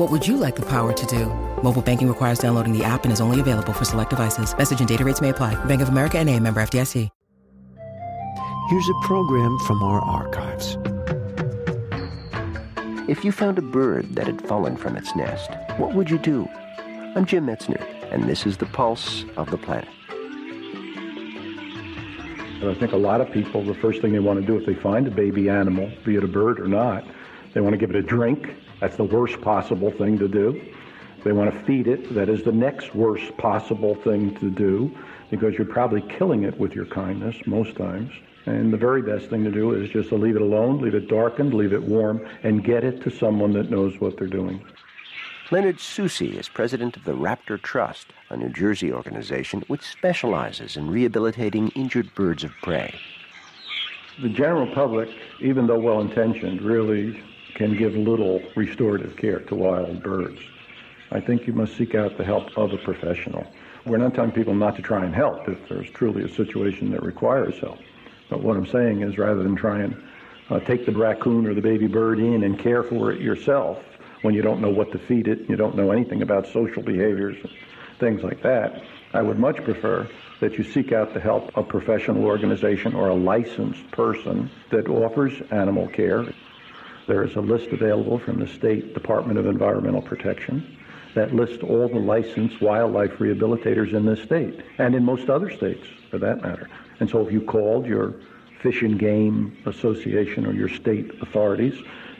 What would you like the power to do? Mobile banking requires downloading the app and is only available for select devices. Message and data rates may apply. Bank of America and a member FDIC. Here's a program from our archives. If you found a bird that had fallen from its nest, what would you do? I'm Jim Metzner, and this is the pulse of the planet. I think a lot of people, the first thing they want to do if they find a baby animal, be it a bird or not, they want to give it a drink. That's the worst possible thing to do. They want to feed it. That is the next worst possible thing to do because you're probably killing it with your kindness most times. And the very best thing to do is just to leave it alone, leave it darkened, leave it warm, and get it to someone that knows what they're doing. Leonard Soucy is president of the Raptor Trust, a New Jersey organization which specializes in rehabilitating injured birds of prey. The general public, even though well intentioned, really can give little restorative care to wild birds. I think you must seek out the help of a professional. We're not telling people not to try and help if there's truly a situation that requires help. But what I'm saying is rather than try and uh, take the raccoon or the baby bird in and care for it yourself, when you don't know what to feed it, you don't know anything about social behaviors, things like that. I would much prefer that you seek out the help of a professional organization or a licensed person that offers animal care. There is a list available from the State Department of Environmental Protection that lists all the licensed wildlife rehabilitators in this state and in most other states for that matter. And so if you called your Fish and Game Association or your state authorities,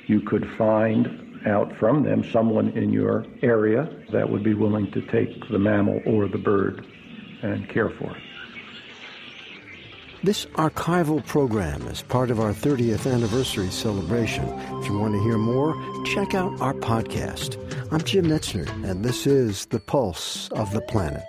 you could find out from them someone in your area that would be willing to take the mammal or the bird and care for it. This archival program is part of our 30th anniversary celebration. If you want to hear more, check out our podcast. I'm Jim Metzner, and this is The Pulse of the Planet.